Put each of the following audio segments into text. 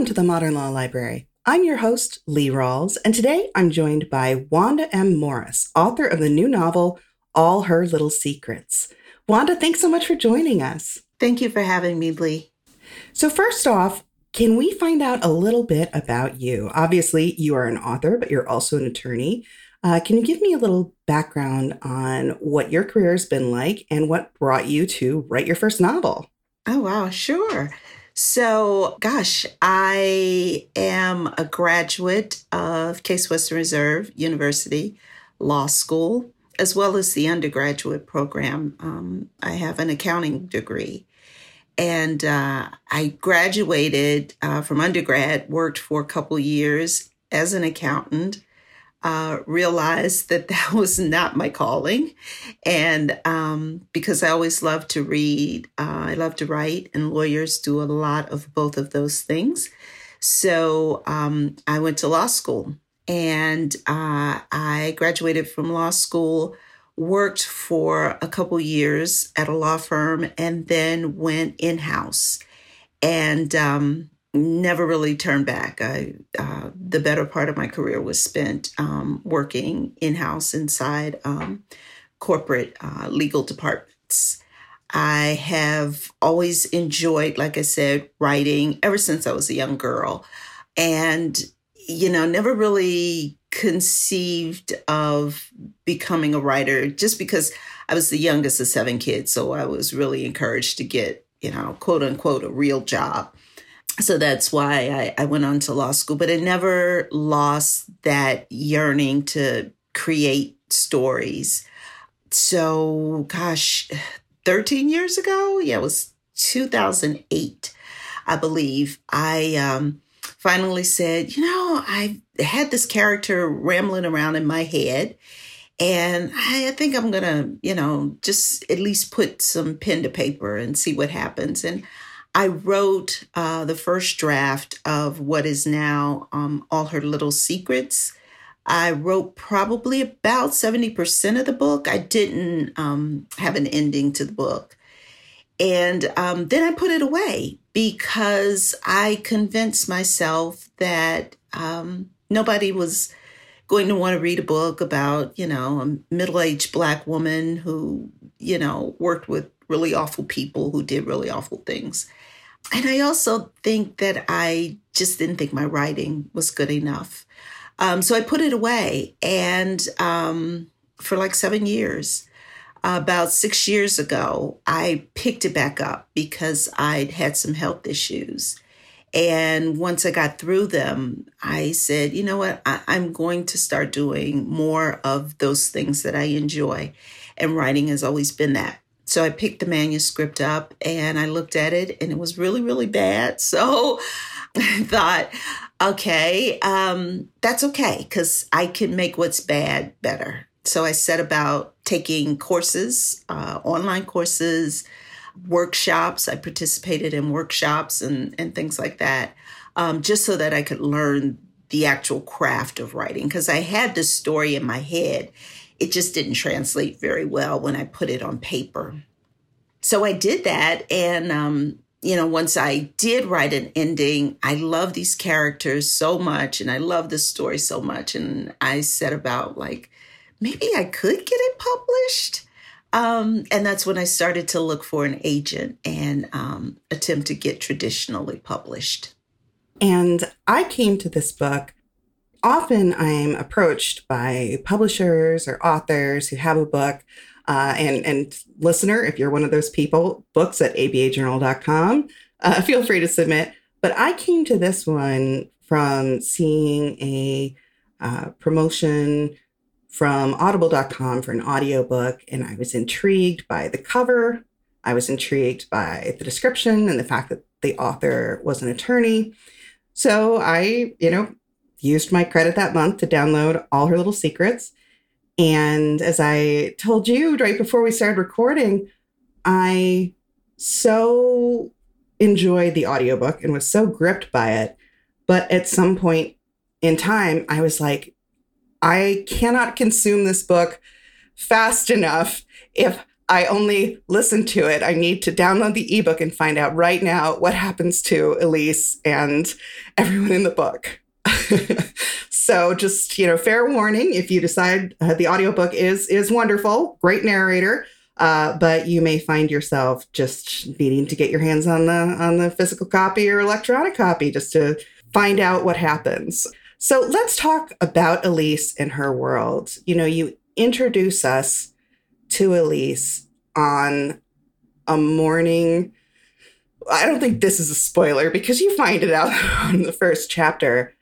Welcome to the Modern Law Library. I'm your host, Lee Rawles, and today I'm joined by Wanda M. Morris, author of the new novel, All Her Little Secrets. Wanda, thanks so much for joining us. Thank you for having me, Lee. So, first off, can we find out a little bit about you? Obviously, you are an author, but you're also an attorney. Uh, can you give me a little background on what your career has been like and what brought you to write your first novel? Oh, wow, sure. So, gosh, I am a graduate of Case Western Reserve University Law School, as well as the undergraduate program. Um, I have an accounting degree. And uh, I graduated uh, from undergrad, worked for a couple years as an accountant, uh, realized that that was not my calling. And um, because I always love to read, uh, I love to write, and lawyers do a lot of both of those things. So um, I went to law school and uh, I graduated from law school, worked for a couple years at a law firm, and then went in house. And um, never really turned back. I, uh, the better part of my career was spent um, working in house inside um, corporate uh, legal departments. I have always enjoyed, like I said, writing ever since I was a young girl. And, you know, never really conceived of becoming a writer just because I was the youngest of seven kids. So I was really encouraged to get, you know, quote unquote, a real job so that's why I, I went on to law school, but I never lost that yearning to create stories. So, gosh, 13 years ago, yeah, it was 2008, I believe. I um, finally said, you know, I had this character rambling around in my head. And I, I think I'm going to, you know, just at least put some pen to paper and see what happens. And I wrote uh, the first draft of what is now um, All Her Little Secrets. I wrote probably about 70% of the book. I didn't um, have an ending to the book. And um, then I put it away because I convinced myself that um, nobody was going to want to read a book about, you know, a middle aged black woman who, you know, worked with really awful people who did really awful things. And I also think that I just didn't think my writing was good enough. Um, so I put it away. And um, for like seven years, about six years ago, I picked it back up because I'd had some health issues. And once I got through them, I said, you know what? I, am going to start doing more of those things that I enjoy. And writing has always been that. So I picked the manuscript up and I looked at it and it was really, really bad. So I thought, okay, um, that's okay because I can make what's bad better. So I set about taking courses, uh, online courses, workshops. I participated in workshops and, and things like that, um, just so that I could learn the actual craft of writing because I had this story in my head it just didn't translate very well when I put it on paper. So I did that. And, um, you know, once I did write an ending, I love these characters so much and I love the story so much. And I set about like, maybe I could get it published. Um, and that's when I started to look for an agent and um, attempt to get traditionally published. And I came to this book often I'm approached by publishers or authors who have a book. Uh, and, and listener, if you're one of those people, books at abajournal.com, uh, feel free to submit. But I came to this one from seeing a uh, promotion from audible.com for an audiobook, and I was intrigued by the cover. I was intrigued by the description and the fact that the author was an attorney. So I, you know, used my credit that month to download all her little secrets. And as I told you right before we started recording, I so enjoyed the audiobook and was so gripped by it. But at some point in time, I was like, I cannot consume this book fast enough if I only listen to it. I need to download the ebook and find out right now what happens to Elise and everyone in the book. so just, you know, fair warning if you decide uh, the audiobook is is wonderful, great narrator, uh, but you may find yourself just needing to get your hands on the on the physical copy or electronic copy just to find out what happens. So let's talk about Elise and her world. You know, you introduce us to Elise on a morning. I don't think this is a spoiler because you find it out in the first chapter.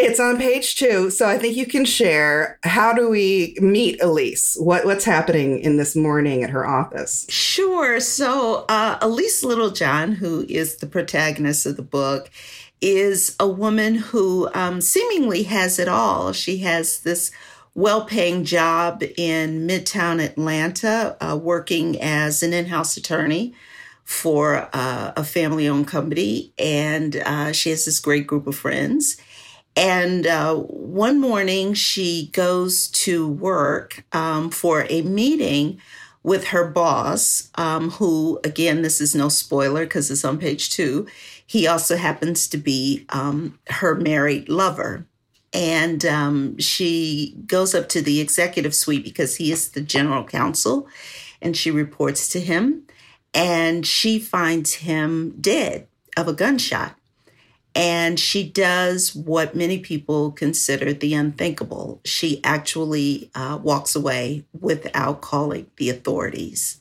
It's on page two, so I think you can share. How do we meet Elise? What what's happening in this morning at her office? Sure. So uh, Elise Littlejohn, who is the protagonist of the book, is a woman who um, seemingly has it all. She has this well paying job in Midtown Atlanta, uh, working as an in house attorney for uh, a family owned company. And uh, she has this great group of friends. And uh, one morning she goes to work um, for a meeting with her boss, um, who, again, this is no spoiler because it's on page two. He also happens to be um, her married lover. And um, she goes up to the executive suite because he is the general counsel and she reports to him. And she finds him dead of a gunshot. And she does what many people consider the unthinkable. She actually uh, walks away without calling the authorities.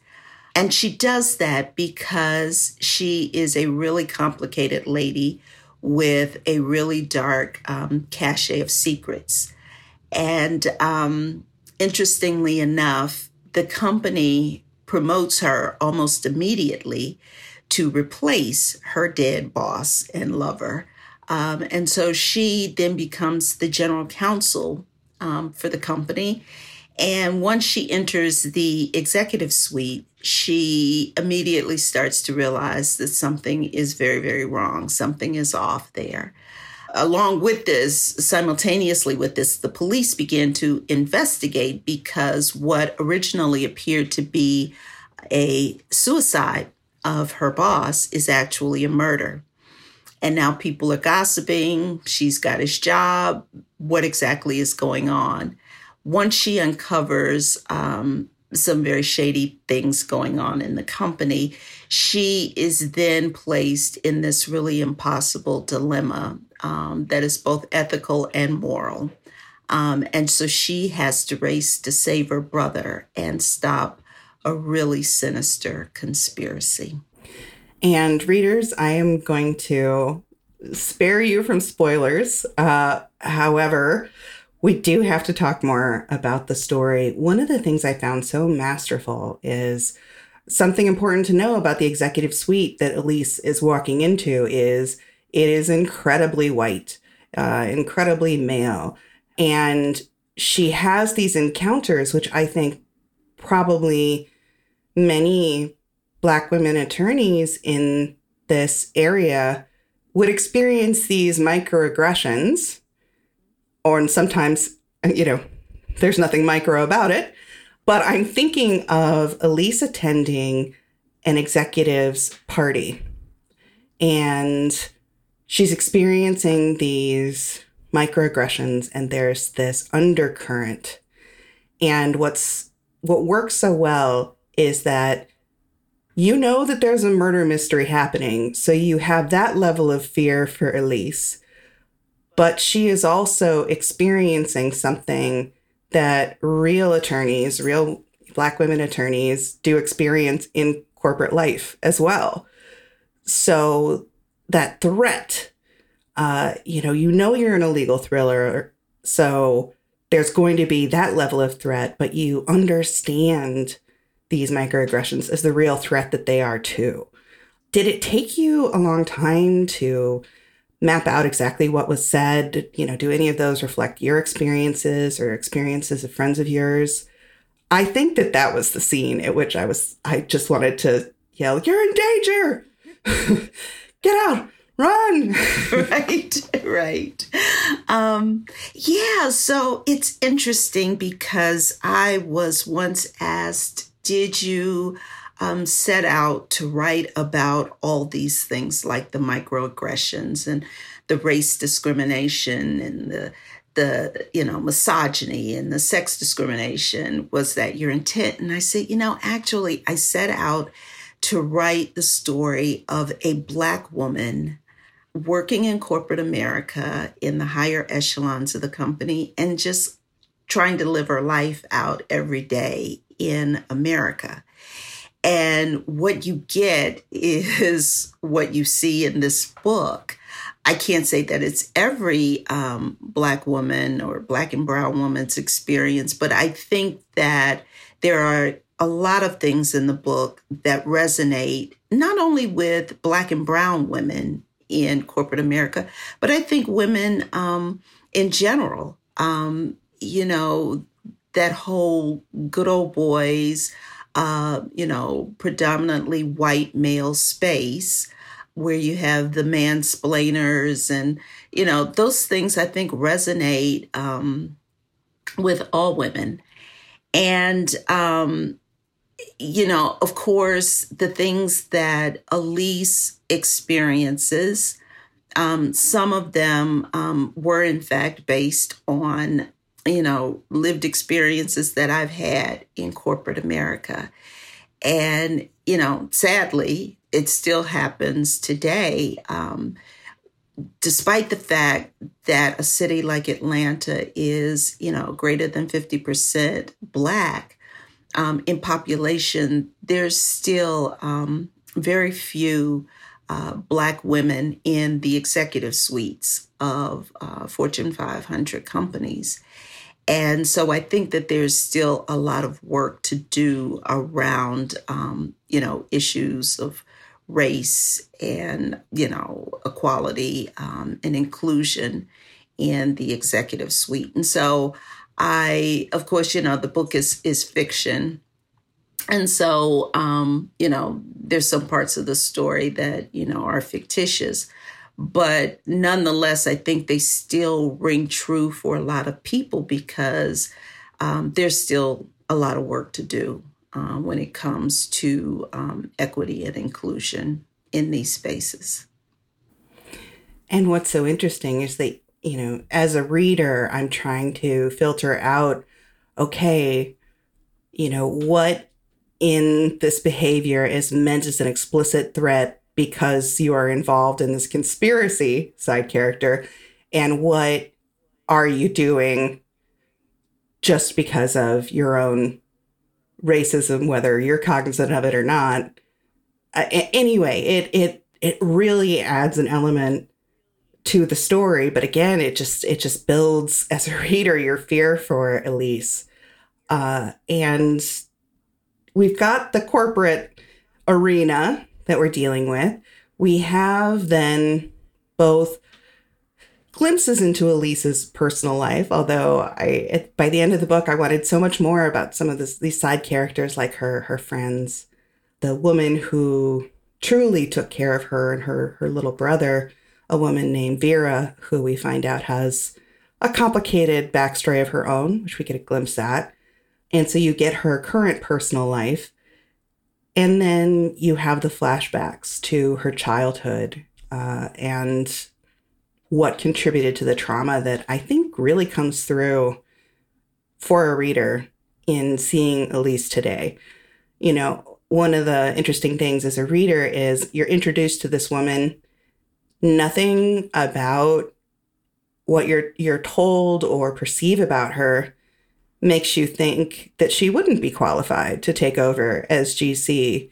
And she does that because she is a really complicated lady with a really dark um, cachet of secrets. And um, interestingly enough, the company promotes her almost immediately to replace her dead boss and lover. Um, and so she then becomes the general counsel um, for the company. And once she enters the executive suite, she immediately starts to realize that something is very, very wrong. Something is off there. Along with this, simultaneously with this, the police begin to investigate because what originally appeared to be a suicide of her boss is actually a murder. And now people are gossiping. She's got his job. What exactly is going on? Once she uncovers um, some very shady things going on in the company, she is then placed in this really impossible dilemma um, that is both ethical and moral. Um, and so she has to race to save her brother and stop a really sinister conspiracy. And readers, I am going to spare you from spoilers. Uh, however, we do have to talk more about the story. One of the things I found so masterful is something important to know about the executive suite that Elise is walking into is it is incredibly white, uh, incredibly male. And she has these encounters, which I think probably many Black women attorneys in this area would experience these microaggressions or sometimes, you know, there's nothing micro about it. But I'm thinking of Elise attending an executive's party and she's experiencing these microaggressions and there's this undercurrent. And what's what works so well is that you know that there's a murder mystery happening, so you have that level of fear for Elise but she is also experiencing something that real attorneys, real Black women attorneys, do experience in corporate life as well. So that threat, uh, you know, you know you're in a legal thriller, so there's going to be that level of threat, but you understand these microaggressions as the real threat that they are too. Did it take you a long time to map out exactly what was said. You know, do any of those reflect your experiences or experiences of friends of yours? I think that that was the scene at which I was, I just wanted to yell, You're in danger! Get out! Run! right, right. Um, yeah, so it's interesting because I was once asked did you um, set out to write about all these things like the microaggressions and the race discrimination and the the you know misogyny and the sex discrimination? Was that your intent? And i said you know actually i set out to write the story of a black woman working in corporate america in the higher echelons of the company and just trying to live her life out every day in america and what you get is what you see in this book I can't say that it's every um, Black woman or Black and Brown woman's experience, but I think that there are a lot of things in the book that resonate not only with Black and Brown women in corporate America, but I think women um, in general. Um, you know, that whole good old boys, uh, you know, predominantly white male space where you have the mansplainers and you know those things i think resonate um, with all women. And um, you know of course the things that elise experiences um, some of them um, were in fact based on you know lived experiences that i've had in corporate america and you know sadly it still happens today. Um, despite the fact that a city like Atlanta is, you know, greater than 50% Black um, in population, there's still um, very few uh, Black women in the executive suites of uh, Fortune 500 companies. And so I think that there's still a lot of work to do around, um, you know, issues of race and you know equality um, and inclusion in the executive suite. And so i of course you know the book is is fiction. And so um, you know there's some parts of the story that you know are fictitious but nonetheless i think they still ring true for a lot of people because um, there's still a lot of work to do uh, when it comes to um, equity and inclusion in these spaces. And what's so interesting is that, you know, as a reader, I'm trying to filter out, okay, you know, what in this behavior is meant as an explicit threat because you are involved in this conspiracy side character, and what are you doing just because of your own racism, whether you're cognizant of it or not. Uh, anyway, it it it really adds an element to the story, but again, it just it just builds as a reader your fear for Elise, uh, and we've got the corporate arena that we're dealing with. We have then both glimpses into Elise's personal life. Although I, by the end of the book, I wanted so much more about some of this, these side characters, like her her friends, the woman who truly took care of her and her her little brother, a woman named Vera, who we find out has a complicated backstory of her own, which we get a glimpse at. And so you get her current personal life. And then you have the flashbacks to her childhood uh, and what contributed to the trauma that I think really comes through for a reader in seeing Elise today. You know, one of the interesting things as a reader is you're introduced to this woman, nothing about what you're you're told or perceive about her makes you think that she wouldn't be qualified to take over as GC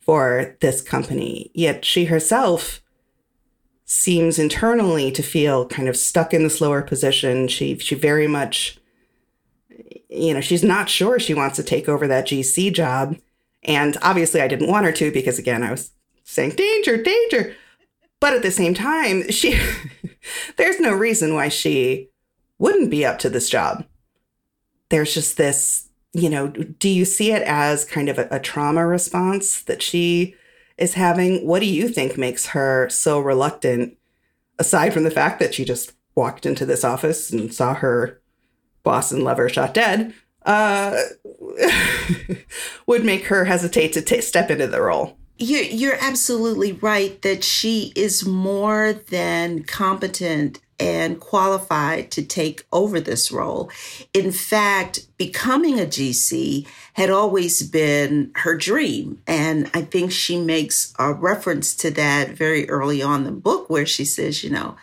for this company. Yet she herself seems internally to feel kind of stuck in this lower position. She she very much you know, she's not sure she wants to take over that GC job. And obviously I didn't want her to because again, I was saying danger, danger. But at the same time, she there's no reason why she wouldn't be up to this job. There's just this, you know, do you see it as kind of a, a trauma response that she is having. What do you think makes her so reluctant, aside from the fact that she just walked into this office and saw her boss and lover shot dead? uh, would make her hesitate to t- step into the role. You're, you're absolutely right that she is more than competent and qualified to take over this role. In fact, becoming a GC had always been her dream. And I think she makes a reference to that very early on the book where she says, you know,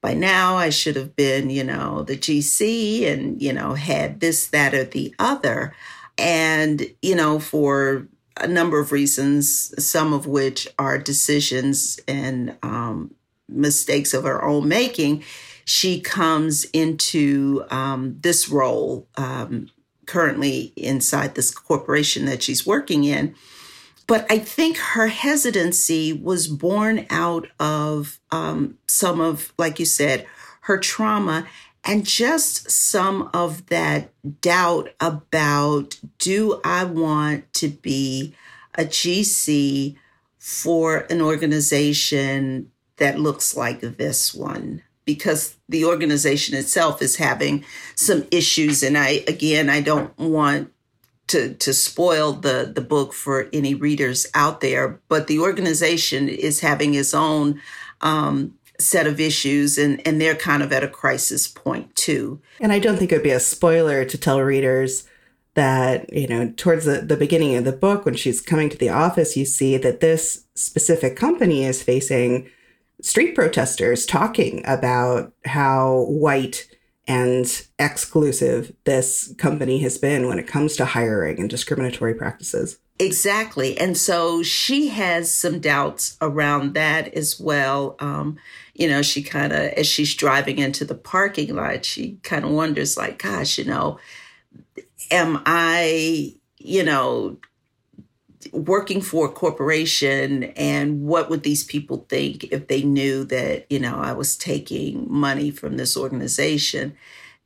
by now I should have been, you know, the GC and, you know, had this, that, or the other. And, you know, for a number of reasons, some of which are decisions and um, mistakes of her own making, she comes into um, this role um, currently inside this corporation that she's working in. But I think her hesitancy was born out of um, some of, like you said, her trauma and just some of that doubt about do I want to be a GC for an organization that looks like this one? Because the organization itself is having some issues. And I, again, I don't want to, to spoil the, the book for any readers out there, but the organization is having its own um, set of issues and, and they're kind of at a crisis point too. And I don't think it would be a spoiler to tell readers that, you know, towards the, the beginning of the book, when she's coming to the office, you see that this specific company is facing street protesters talking about how white and exclusive this company has been when it comes to hiring and discriminatory practices. Exactly. And so she has some doubts around that as well. Um, you know, she kind of, as she's driving into the parking lot, she kind of wonders, like, gosh, you know, am I, you know, working for a corporation and what would these people think if they knew that, you know, I was taking money from this organization?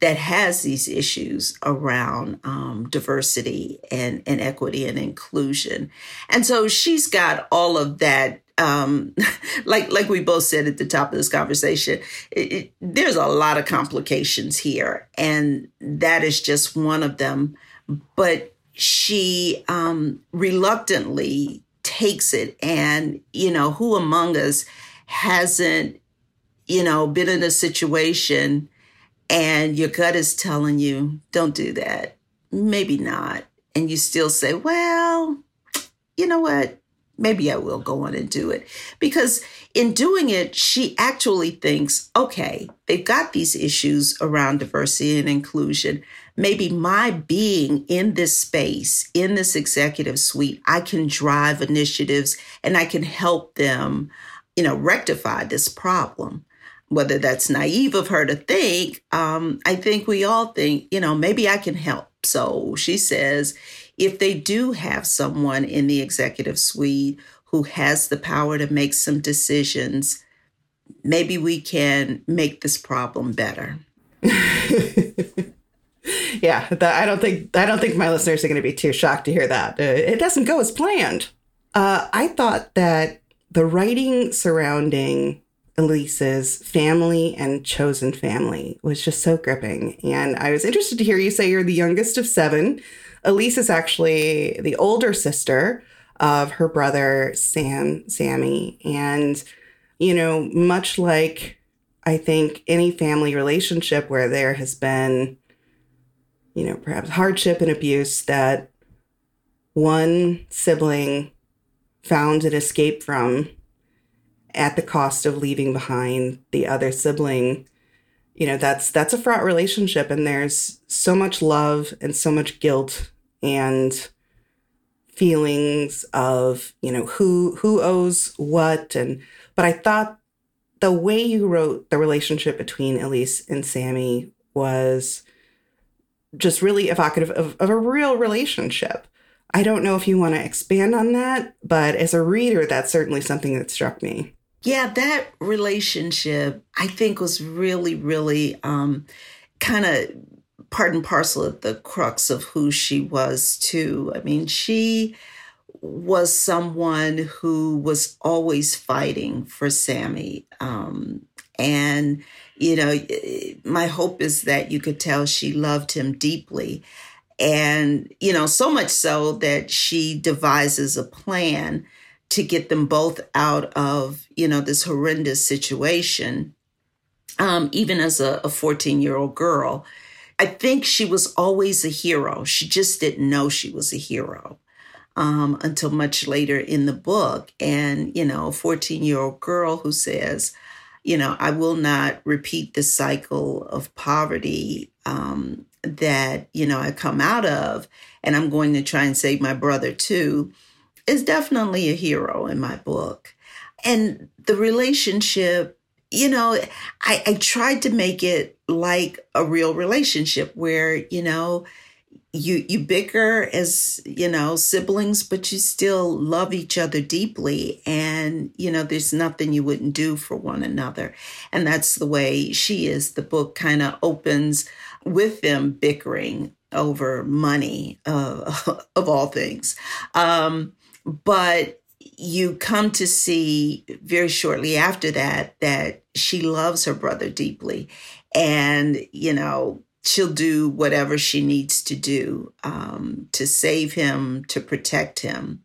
that has these issues around um, diversity and, and equity and inclusion. And so she's got all of that um, like like we both said at the top of this conversation, it, it, there's a lot of complications here, and that is just one of them. But she um, reluctantly takes it, and you know, who among us hasn't, you know, been in a situation, and your gut is telling you, "Don't do that." Maybe not, and you still say, "Well, you know what." maybe I will go on and do it. Because in doing it, she actually thinks, okay, they've got these issues around diversity and inclusion. Maybe my being in this space, in this executive suite, I can drive initiatives and I can help them, you know, rectify this problem. Whether that's naive of her to think, um, I think we all think, you know, maybe I can help. So she says, if they do have someone in the executive suite who has the power to make some decisions, maybe we can make this problem better. yeah, I don't think I don't think my listeners are going to be too shocked to hear that. Uh, it doesn't go as planned. Uh, I thought that the writing surrounding Elise's family and chosen family was just so gripping, and I was interested to hear you say you're the youngest of seven. Elise is actually the older sister of her brother Sam, Sammy. And, you know, much like I think any family relationship where there has been, you know, perhaps hardship and abuse that one sibling found an escape from at the cost of leaving behind the other sibling. You know that's that's a fraught relationship and there's so much love and so much guilt and feelings of you know who who owes what and but i thought the way you wrote the relationship between elise and sammy was just really evocative of, of a real relationship i don't know if you want to expand on that but as a reader that's certainly something that struck me yeah that relationship i think was really really um kind of part and parcel of the crux of who she was too. I mean, she was someone who was always fighting for Sammy. Um, and, you know, my hope is that you could tell she loved him deeply. And, you know, so much so that she devises a plan to get them both out of, you know, this horrendous situation, um, even as a 14 year old girl. I think she was always a hero. She just didn't know she was a hero um, until much later in the book. And, you know, a 14 year old girl who says, you know, I will not repeat the cycle of poverty um, that, you know, I come out of, and I'm going to try and save my brother too, is definitely a hero in my book. And the relationship, you know, I, I tried to make it like a real relationship where, you know, you you bicker as you know siblings but you still love each other deeply. And you know there's nothing you wouldn't do for one another. And that's the way she is. The book kind of opens with them bickering over money uh, of all things. Um, but you come to see very shortly after that that she loves her brother deeply. And you know she'll do whatever she needs to do um, to save him, to protect him.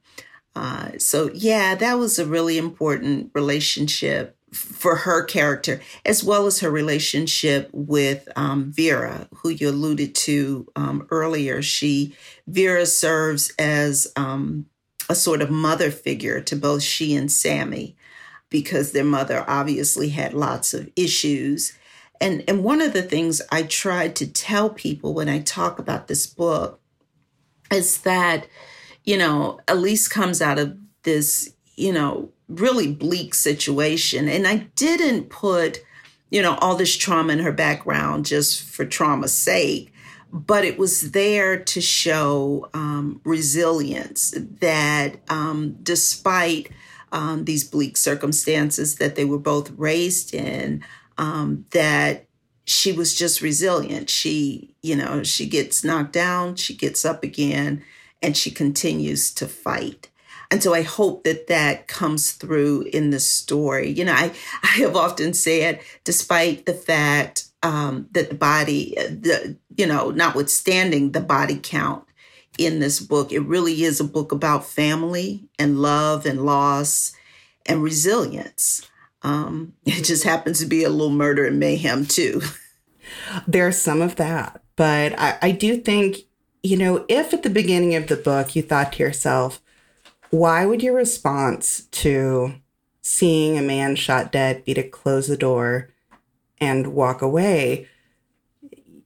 Uh, so, yeah, that was a really important relationship for her character, as well as her relationship with um, Vera, who you alluded to um, earlier. She Vera serves as um, a sort of mother figure to both she and Sammy, because their mother obviously had lots of issues and, and one of the things I tried to tell people when I talk about this book is that, you know, Elise comes out of this, you know, really bleak situation. And I didn't put, you know, all this trauma in her background just for trauma's sake, but it was there to show um, resilience that um, despite um, these bleak circumstances that they were both raised in, um, that she was just resilient. She, you know, she gets knocked down, she gets up again, and she continues to fight. And so I hope that that comes through in the story. You know, I, I have often said, despite the fact um, that the body, the, you know, notwithstanding the body count in this book, it really is a book about family and love and loss and resilience. Um, it just happens to be a little murder and mayhem too. There's some of that, but I, I do think, you know, if at the beginning of the book you thought to yourself, why would your response to seeing a man shot dead be to close the door and walk away?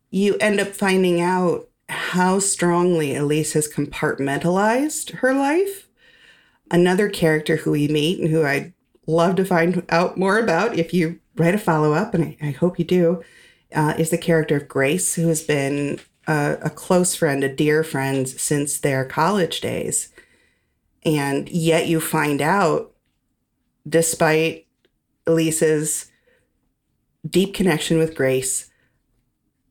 You end up finding out how strongly Elise has compartmentalized her life. Another character who we meet and who I love to find out more about if you write a follow up, and I, I, hope you do, uh, is the character of Grace, who has been a, a close friend, a dear friend since their college days. And yet you find out, despite Elise's deep connection with Grace,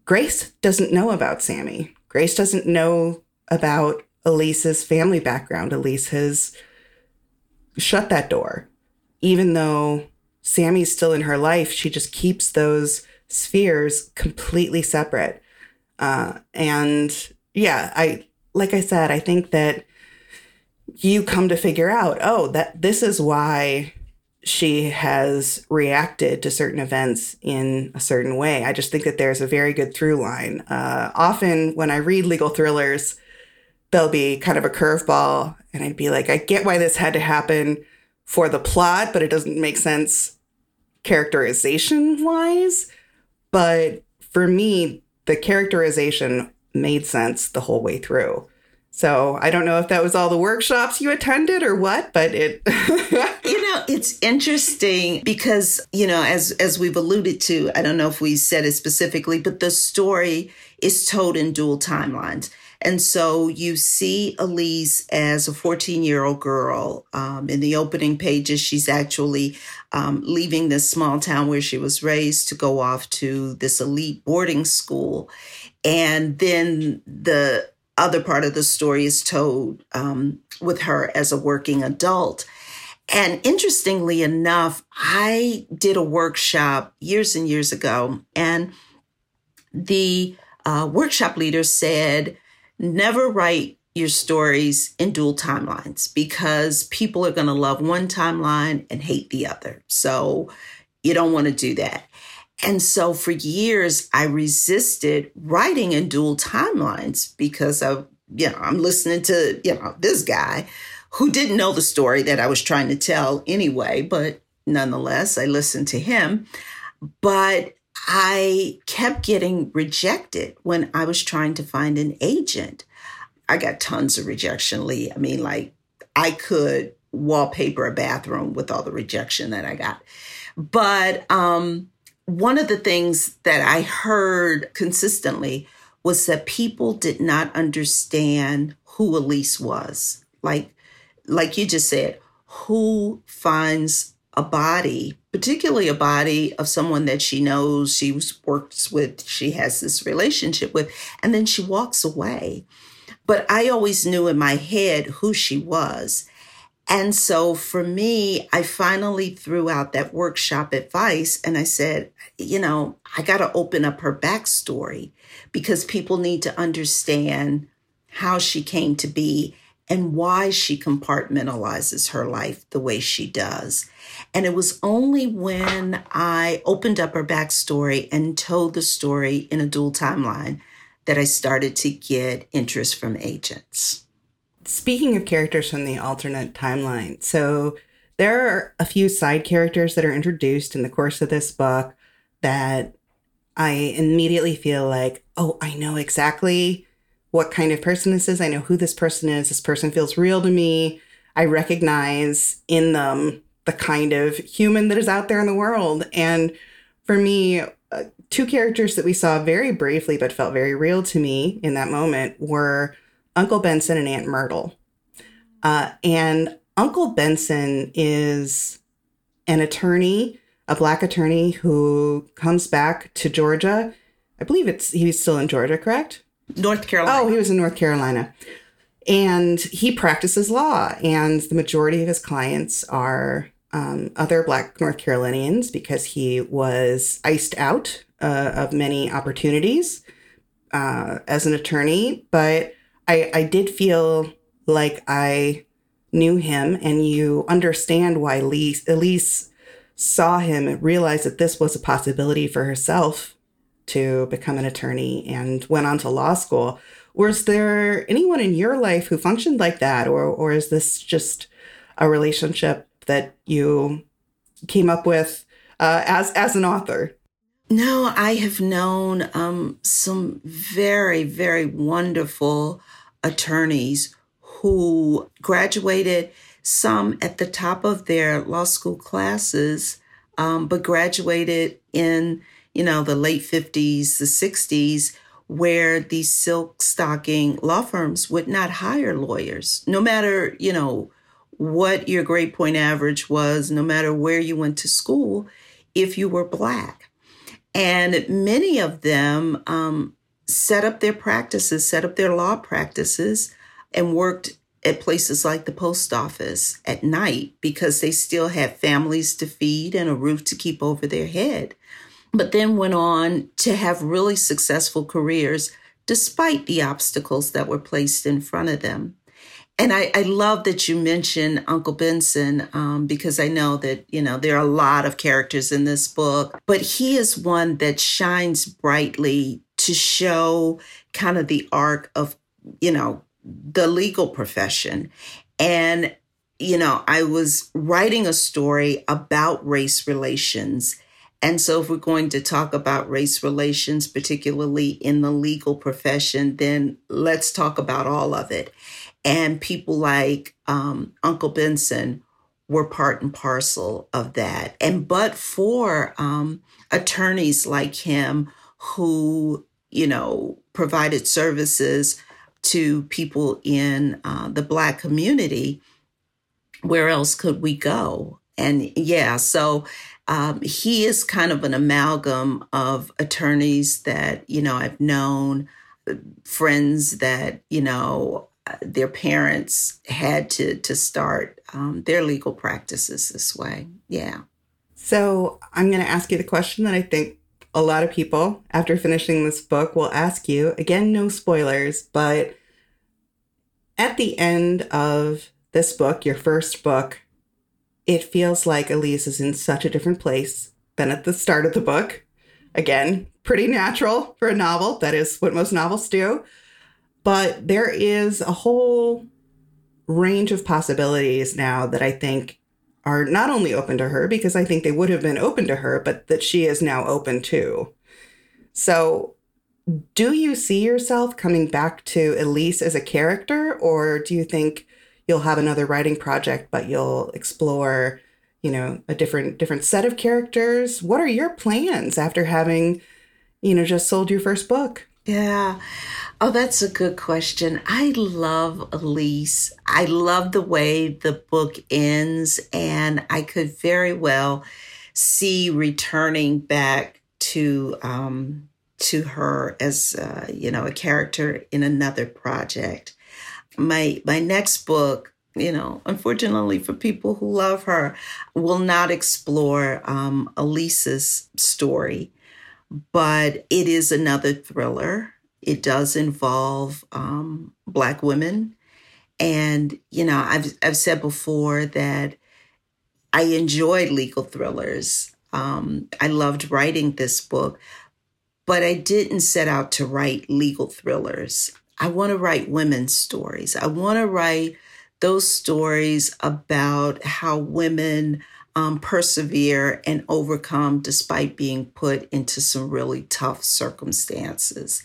Grace doesn't know about Sammy. Grace doesn't know about Elise's family background. Elise has shut that door even though Sammy's still in her life, she just keeps those spheres completely separate. Uh, and yeah, I like I said, I think that you come to figure out, oh, that this is why she has reacted to certain events in a certain way. I just think that there's a very good through line. Uh, often when I read legal thrillers, there'll be kind of a curveball, and I'd be like, I get why this had to happen for the plot, but it doesn't make sense characterization wise. But for me, the characterization made sense the whole way through. So I don't know if that was all the workshops you attended or what, but it You know, it's interesting because, you know, as as we've alluded to, I don't know if we said it specifically, but the story is told in dual timelines. And so you see Elise as a 14 year old girl. Um, in the opening pages, she's actually um, leaving this small town where she was raised to go off to this elite boarding school. And then the other part of the story is told um, with her as a working adult. And interestingly enough, I did a workshop years and years ago, and the uh, workshop leader said, never write your stories in dual timelines because people are going to love one timeline and hate the other. So you don't want to do that. And so for years, I resisted writing in dual timelines because of, you know, I'm listening to, you know, this guy who didn't know the story that I was trying to tell anyway, but nonetheless, I listened to him. But I kept getting rejected when I was trying to find an agent. I got tons of rejection, Lee. I mean, like, I could wallpaper a bathroom with all the rejection that I got. But um, one of the things that I heard consistently was that people did not understand who Elise was. Like, like you just said, who finds a body, particularly a body of someone that she knows, she works with, she has this relationship with, and then she walks away. But I always knew in my head who she was. And so for me, I finally threw out that workshop advice and I said, you know, I got to open up her backstory because people need to understand how she came to be and why she compartmentalizes her life the way she does. And it was only when I opened up her backstory and told the story in a dual timeline that I started to get interest from agents. Speaking of characters from the alternate timeline, so there are a few side characters that are introduced in the course of this book that I immediately feel like, oh, I know exactly what kind of person this is. I know who this person is. This person feels real to me. I recognize in them the kind of human that is out there in the world. And for me, uh, two characters that we saw very briefly but felt very real to me in that moment were Uncle Benson and Aunt Myrtle. Uh, and Uncle Benson is an attorney, a black attorney who comes back to Georgia. I believe it's he's still in Georgia, correct? North Carolina. Oh, he was in North Carolina. And he practices law, and the majority of his clients are um, other Black North Carolinians because he was iced out uh, of many opportunities uh, as an attorney. But I, I did feel like I knew him, and you understand why Elise, Elise saw him and realized that this was a possibility for herself to become an attorney and went on to law school. Was there anyone in your life who functioned like that, or or is this just a relationship that you came up with uh, as as an author? No, I have known um, some very very wonderful attorneys who graduated some at the top of their law school classes, um, but graduated in you know the late fifties, the sixties, where these silk stocking law firms would not hire lawyers, no matter you know what your grade point average was, no matter where you went to school, if you were Black. And many of them um, set up their practices, set up their law practices, and worked at places like the post office at night because they still had families to feed and a roof to keep over their head. But then went on to have really successful careers despite the obstacles that were placed in front of them. And I, I love that you mentioned Uncle Benson um, because I know that, you know, there are a lot of characters in this book, but he is one that shines brightly to show kind of the arc of, you know, the legal profession. And, you know, I was writing a story about race relations. And so, if we're going to talk about race relations, particularly in the legal profession, then let's talk about all of it. And people like um, Uncle Benson were part and parcel of that. And but for um, attorneys like him who, you know, provided services to people in uh, the Black community, where else could we go? And yeah, so um, he is kind of an amalgam of attorneys that, you know, I've known, friends that, you know, their parents had to to start um, their legal practices this way. Yeah. So I'm going to ask you the question that I think a lot of people, after finishing this book, will ask you. Again, no spoilers, but At the end of this book, your first book, it feels like Elise is in such a different place than at the start of the book. Again, pretty natural for a novel. That is what most novels do. But there is a whole range of possibilities now that I think are not only open to her, because I think they would have been open to her, but that she is now open to. So, do you see yourself coming back to Elise as a character, or do you think you'll have another writing project, but you'll explore, you know, a different different set of characters? What are your plans after having, you know, just sold your first book? Yeah. Oh, that's a good question. I love Elise. I love the way the book ends, and I could very well see returning back to um, to her as uh, you know a character in another project. My my next book, you know, unfortunately for people who love her, will not explore um, Elise's story, but it is another thriller it does involve um, Black women. And, you know, I've, I've said before that I enjoyed legal thrillers. Um, I loved writing this book, but I didn't set out to write legal thrillers. I want to write women's stories. I want to write those stories about how women um, persevere and overcome despite being put into some really tough circumstances.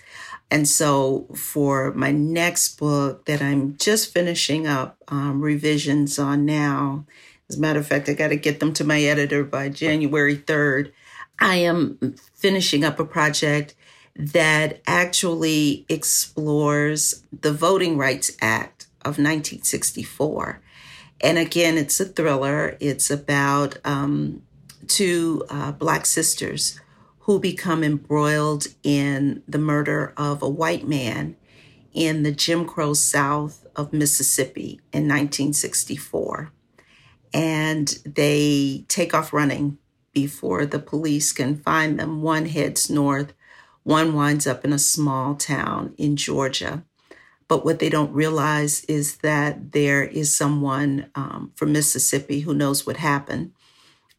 And so for my next book that I'm just finishing up um, revisions on now, as a matter of fact, I got to get them to my editor by January 3rd. I am finishing up a project that actually explores the Voting Rights Act of 1964. And again, it's a thriller. It's about um, two uh, Black sisters who become embroiled in the murder of a white man in the Jim Crow South of Mississippi in 1964. And they take off running before the police can find them. One heads north, one winds up in a small town in Georgia. But what they don't realize is that there is someone um, from Mississippi who knows what happened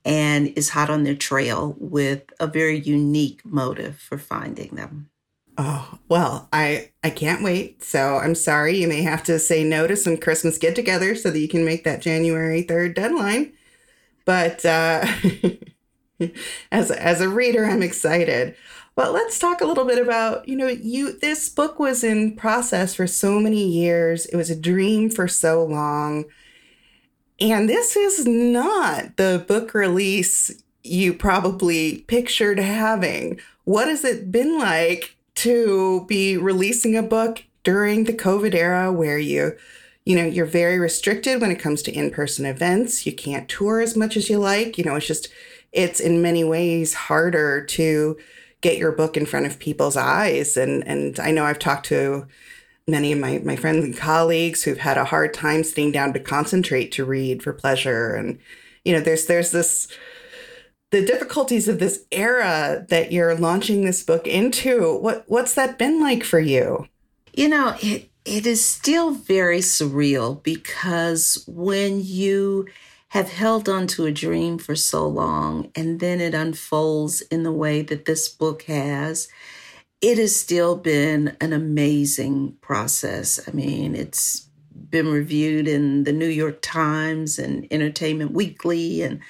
and is hot on their trail with a very unique motive for finding them. Oh, well, I I can't wait. So I'm sorry you may have to say no to some Christmas get together so that you can make that January 3rd deadline. But uh as as a reader, I'm excited. But let's talk a little bit about, you know, you this book was in process for so many years. It was a dream for so long. And this is not the book release you probably pictured having. What has it been like to be releasing a book during the COVID era where you, you know, you're very restricted when it comes to in-person events. You can't tour as much as you like. You know, it's just it's in many ways harder to get your book in front of people's eyes. And and I know I've talked to many of my, my friends and colleagues who've had a hard time sitting down to concentrate to read for pleasure. And, you know, there's there's this the difficulties of this era that you're launching this book into. What what's that been like for you? You know, it it is still very surreal because when you have held on to a dream for so long and then it unfolds in the way that this book has, it has still been an amazing process. I mean, it's been reviewed in the New York Times and Entertainment Weekly and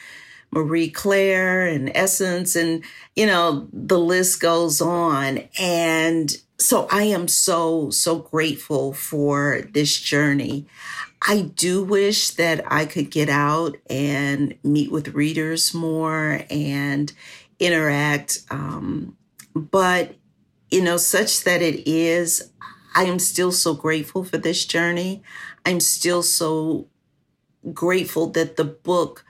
Marie Claire and Essence, and you know, the list goes on. And so I am so, so grateful for this journey. I do wish that I could get out and meet with readers more and interact. Um, but you know, such that it is, I am still so grateful for this journey. I'm still so grateful that the book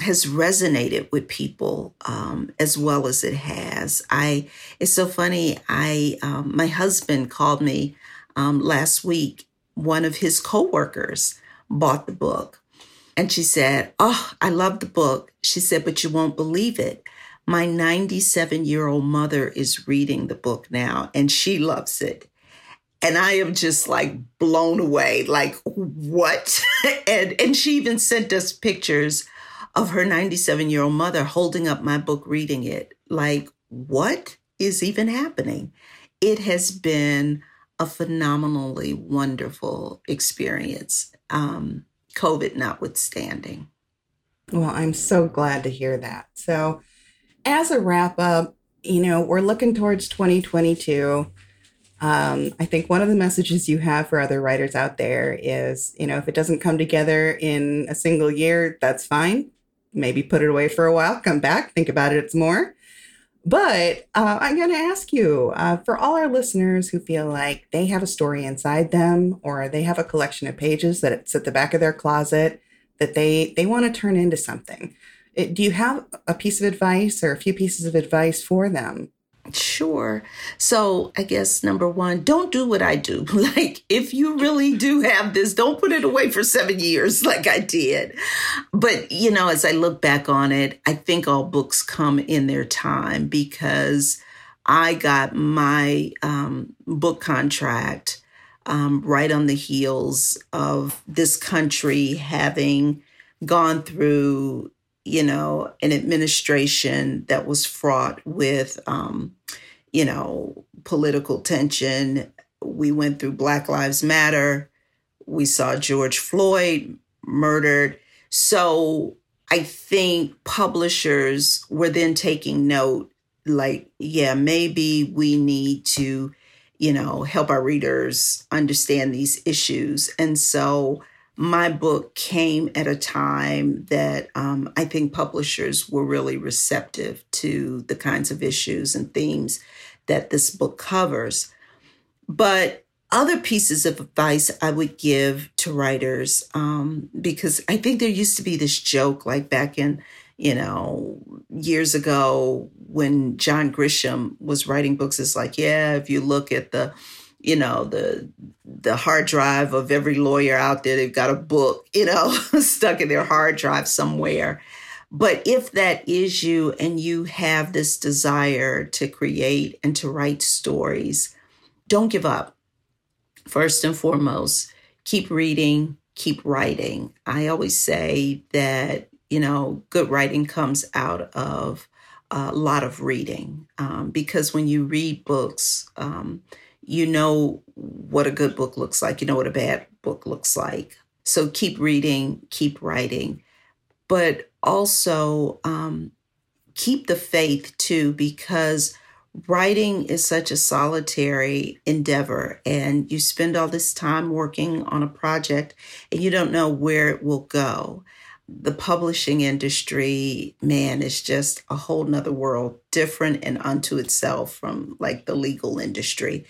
has resonated with people um, as well as it has. I it's so funny. I um, my husband called me um, last week. One of his coworkers bought the book, and she said, "Oh, I love the book." She said, "But you won't believe it. My 97 year old mother is reading the book now and she loves it. and I am just like blown away. Like, what? and and she even sent us pictures of her 97 year old mother holding up my book, reading it. Like, what is even happening? It has been a phenomenally wonderful experience, um, COVID notwithstanding. Well, I'm so glad to hear that. So, as a wrap up, you know, we're looking towards 2022. Um, I think one of the messages you have for other writers out there is, you know, if it doesn't come together in a single year, that's fine. Maybe put it away for a while, come back, think about it some more. But uh, I'm going to ask you uh, for all our listeners who feel like they have a story inside them or they have a collection of pages that's at the back of their closet that they they want to turn into something. Do you have a piece of advice or a few pieces of advice for them? Sure. So I guess number one, don't do what I do. Like, if you really do have this, don't put it away for seven years like I did. But, you know, as I look back on it, I think all books come in their time because I got my um, book contract um, right on the heels of this country having gone through you know, an administration that was fraught with, um, you know, political tension. We went through Black Lives Matter. We saw George Floyd murdered. So I think publishers were then taking note like, yeah, maybe we need to, you know, help our readers understand these issues. And so my book came at a time that um, I think publishers were really receptive to the kinds of issues and themes that this book covers. But other pieces of advice I would give to writers, um, because I think there used to be this joke, like back in, you know, years ago when John Grisham was writing books, it's like, yeah, if you look at the, you know, the the hard drive of every lawyer out there. They've got a book, you know, stuck in their hard drive somewhere. But if that is you and you have this desire to create and to write stories, don't give up. First and foremost, keep reading, keep writing. I always say that, you know, good writing comes out of a lot of reading um, because when you read books, um, you know what a good book looks like, you know what a bad book looks like. So keep reading, keep writing, but also um, keep the faith too, because writing is such a solitary endeavor and you spend all this time working on a project and you don't know where it will go the publishing industry, man, is just a whole nother world, different and unto itself from like the legal industry.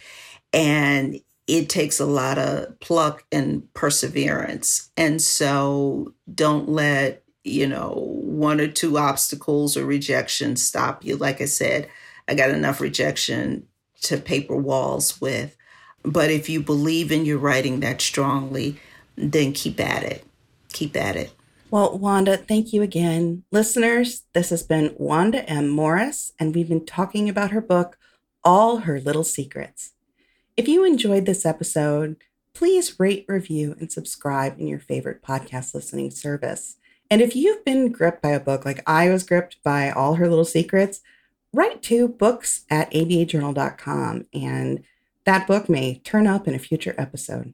And it takes a lot of pluck and perseverance. And so don't let, you know, one or two obstacles or rejection stop you. Like I said, I got enough rejection to paper walls with. But if you believe in your writing that strongly, then keep at it. Keep at it. Well, Wanda, thank you again. Listeners, this has been Wanda M. Morris, and we've been talking about her book, All Her Little Secrets. If you enjoyed this episode, please rate, review, and subscribe in your favorite podcast listening service. And if you've been gripped by a book like I was gripped by All Her Little Secrets, write to books at abajournal.com and that book may turn up in a future episode.